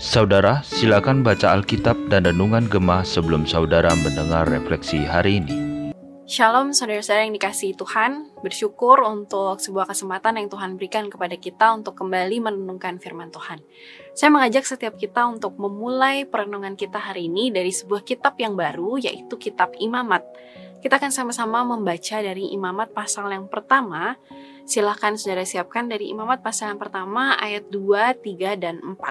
Saudara, silakan baca Alkitab dan Renungan Gemah sebelum saudara mendengar refleksi hari ini. Shalom saudara-saudara yang dikasihi Tuhan, bersyukur untuk sebuah kesempatan yang Tuhan berikan kepada kita untuk kembali merenungkan firman Tuhan. Saya mengajak setiap kita untuk memulai perenungan kita hari ini dari sebuah kitab yang baru, yaitu kitab Imamat. Kita akan sama-sama membaca dari Imamat pasal yang pertama. Silahkan saudara siapkan dari Imamat pasal yang pertama ayat 2, 3, dan 4.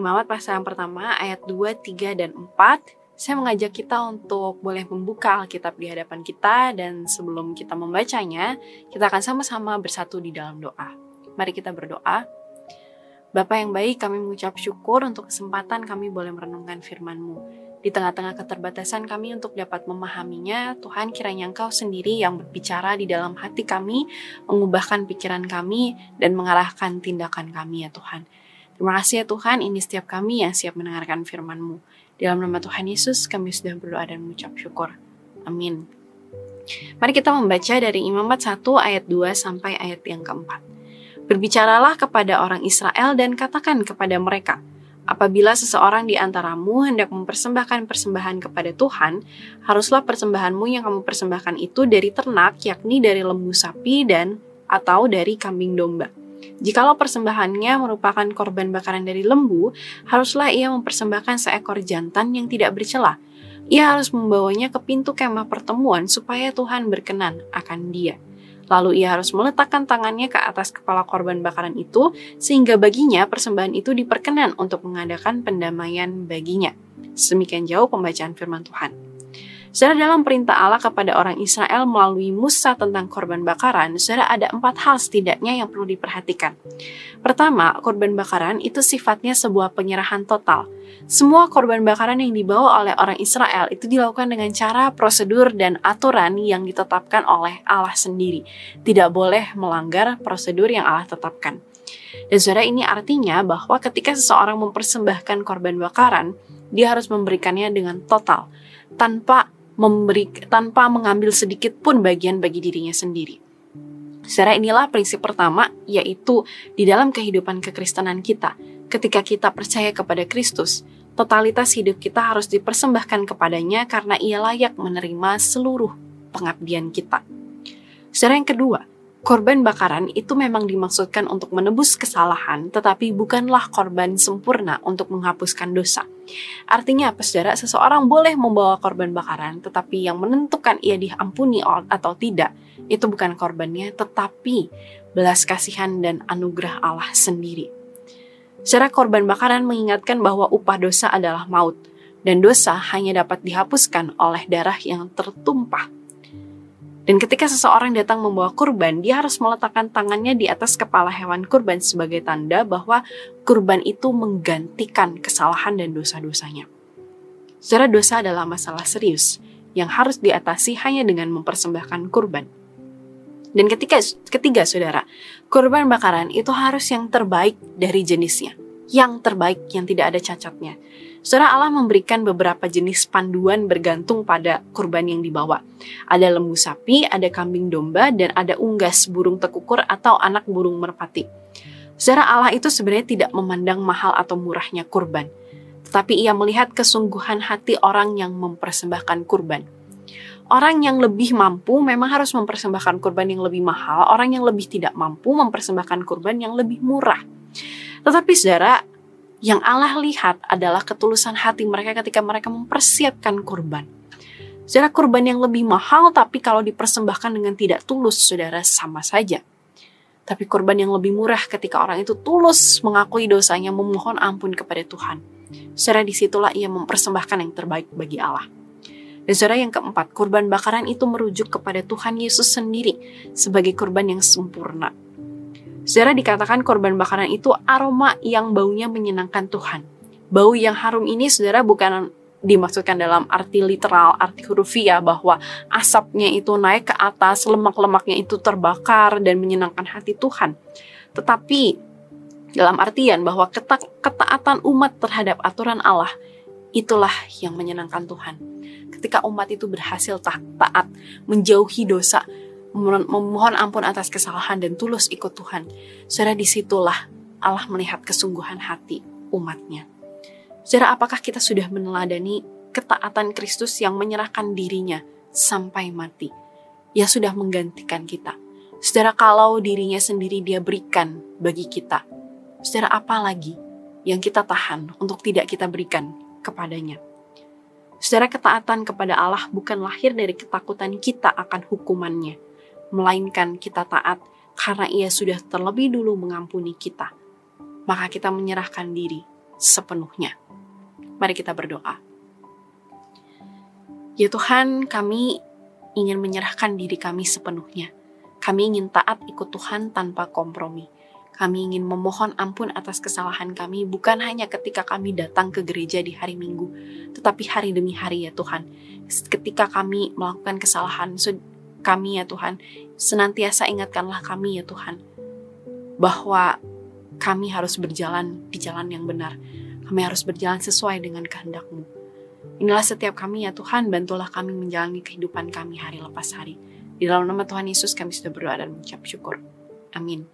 Imamat pasal yang pertama ayat 2, 3, dan 4 saya mengajak kita untuk boleh membuka Alkitab di hadapan kita dan sebelum kita membacanya, kita akan sama-sama bersatu di dalam doa. Mari kita berdoa. Bapak yang baik, kami mengucap syukur untuk kesempatan kami boleh merenungkan firman-Mu. Di tengah-tengah keterbatasan kami untuk dapat memahaminya, Tuhan kiranya Engkau sendiri yang berbicara di dalam hati kami, mengubahkan pikiran kami, dan mengarahkan tindakan kami ya Tuhan. Terima kasih ya Tuhan, ini setiap kami yang siap mendengarkan firman-Mu. Dalam nama Tuhan Yesus, kami sudah berdoa dan mengucap syukur. Amin. Mari kita membaca dari Imamat 1 ayat 2 sampai ayat yang keempat. Berbicaralah kepada orang Israel dan katakan kepada mereka, Apabila seseorang di antaramu hendak mempersembahkan persembahan kepada Tuhan, haruslah persembahanmu yang kamu persembahkan itu dari ternak, yakni dari lembu sapi dan atau dari kambing domba Jikalau persembahannya merupakan korban bakaran dari lembu, haruslah ia mempersembahkan seekor jantan yang tidak bercela. Ia harus membawanya ke pintu kemah pertemuan supaya Tuhan berkenan akan dia. Lalu ia harus meletakkan tangannya ke atas kepala korban bakaran itu, sehingga baginya persembahan itu diperkenan untuk mengadakan pendamaian baginya. Semikian jauh pembacaan firman Tuhan. Saudara dalam perintah Allah kepada orang Israel melalui Musa tentang korban bakaran, saudara ada empat hal setidaknya yang perlu diperhatikan. Pertama, korban bakaran itu sifatnya sebuah penyerahan total. Semua korban bakaran yang dibawa oleh orang Israel itu dilakukan dengan cara, prosedur, dan aturan yang ditetapkan oleh Allah sendiri. Tidak boleh melanggar prosedur yang Allah tetapkan. Dan saudara ini artinya bahwa ketika seseorang mempersembahkan korban bakaran, dia harus memberikannya dengan total, tanpa memberi tanpa mengambil sedikit pun bagian bagi dirinya sendiri. Secara inilah prinsip pertama, yaitu di dalam kehidupan kekristenan kita, ketika kita percaya kepada Kristus, totalitas hidup kita harus dipersembahkan kepadanya karena ia layak menerima seluruh pengabdian kita. Secara yang kedua, Korban bakaran itu memang dimaksudkan untuk menebus kesalahan, tetapi bukanlah korban sempurna untuk menghapuskan dosa. Artinya apa saudara? Seseorang boleh membawa korban bakaran, tetapi yang menentukan ia diampuni atau tidak, itu bukan korbannya, tetapi belas kasihan dan anugerah Allah sendiri. Secara korban bakaran mengingatkan bahwa upah dosa adalah maut, dan dosa hanya dapat dihapuskan oleh darah yang tertumpah dan ketika seseorang datang membawa kurban, dia harus meletakkan tangannya di atas kepala hewan kurban sebagai tanda bahwa kurban itu menggantikan kesalahan dan dosa-dosanya. Secara dosa adalah masalah serius yang harus diatasi hanya dengan mempersembahkan kurban. Dan ketika ketiga saudara, kurban bakaran itu harus yang terbaik dari jenisnya, yang terbaik yang tidak ada cacatnya Saudara Allah memberikan beberapa jenis panduan bergantung pada kurban yang dibawa. Ada lembu sapi, ada kambing domba, dan ada unggas burung tekukur atau anak burung merpati. Saudara Allah itu sebenarnya tidak memandang mahal atau murahnya kurban, tetapi ia melihat kesungguhan hati orang yang mempersembahkan kurban. Orang yang lebih mampu memang harus mempersembahkan kurban yang lebih mahal, orang yang lebih tidak mampu mempersembahkan kurban yang lebih murah. Tetapi saudara, yang Allah lihat adalah ketulusan hati mereka ketika mereka mempersiapkan kurban. Saudara kurban yang lebih mahal tapi kalau dipersembahkan dengan tidak tulus, saudara sama saja. Tapi kurban yang lebih murah ketika orang itu tulus mengakui dosanya memohon ampun kepada Tuhan. Saudara di situlah ia mempersembahkan yang terbaik bagi Allah. Dan saudara yang keempat, kurban bakaran itu merujuk kepada Tuhan Yesus sendiri sebagai kurban yang sempurna Saudara dikatakan korban bakaran itu aroma yang baunya menyenangkan Tuhan. Bau yang harum ini saudara bukan dimaksudkan dalam arti literal, arti hurufiah bahwa asapnya itu naik ke atas, lemak-lemaknya itu terbakar dan menyenangkan hati Tuhan. Tetapi dalam artian bahwa keta ketaatan umat terhadap aturan Allah itulah yang menyenangkan Tuhan. Ketika umat itu berhasil taat menjauhi dosa, memohon ampun atas kesalahan dan tulus ikut Tuhan, saudara di situlah Allah melihat kesungguhan hati umatnya. Saudara, apakah kita sudah meneladani ketaatan Kristus yang menyerahkan dirinya sampai mati? Ya sudah menggantikan kita. Saudara, kalau dirinya sendiri dia berikan bagi kita, saudara apa lagi yang kita tahan untuk tidak kita berikan kepadanya? Saudara, ketaatan kepada Allah bukan lahir dari ketakutan kita akan hukumannya, melainkan kita taat karena ia sudah terlebih dulu mengampuni kita. Maka kita menyerahkan diri sepenuhnya. Mari kita berdoa. Ya Tuhan, kami ingin menyerahkan diri kami sepenuhnya. Kami ingin taat ikut Tuhan tanpa kompromi. Kami ingin memohon ampun atas kesalahan kami, bukan hanya ketika kami datang ke gereja di hari Minggu, tetapi hari demi hari, ya Tuhan. Ketika kami melakukan kesalahan, kami, ya Tuhan, senantiasa ingatkanlah kami, ya Tuhan, bahwa kami harus berjalan di jalan yang benar kami harus berjalan sesuai dengan kehendak-Mu. Inilah setiap kami ya Tuhan, bantulah kami menjalani kehidupan kami hari lepas hari. Di dalam nama Tuhan Yesus kami sudah berdoa dan mengucap syukur. Amin.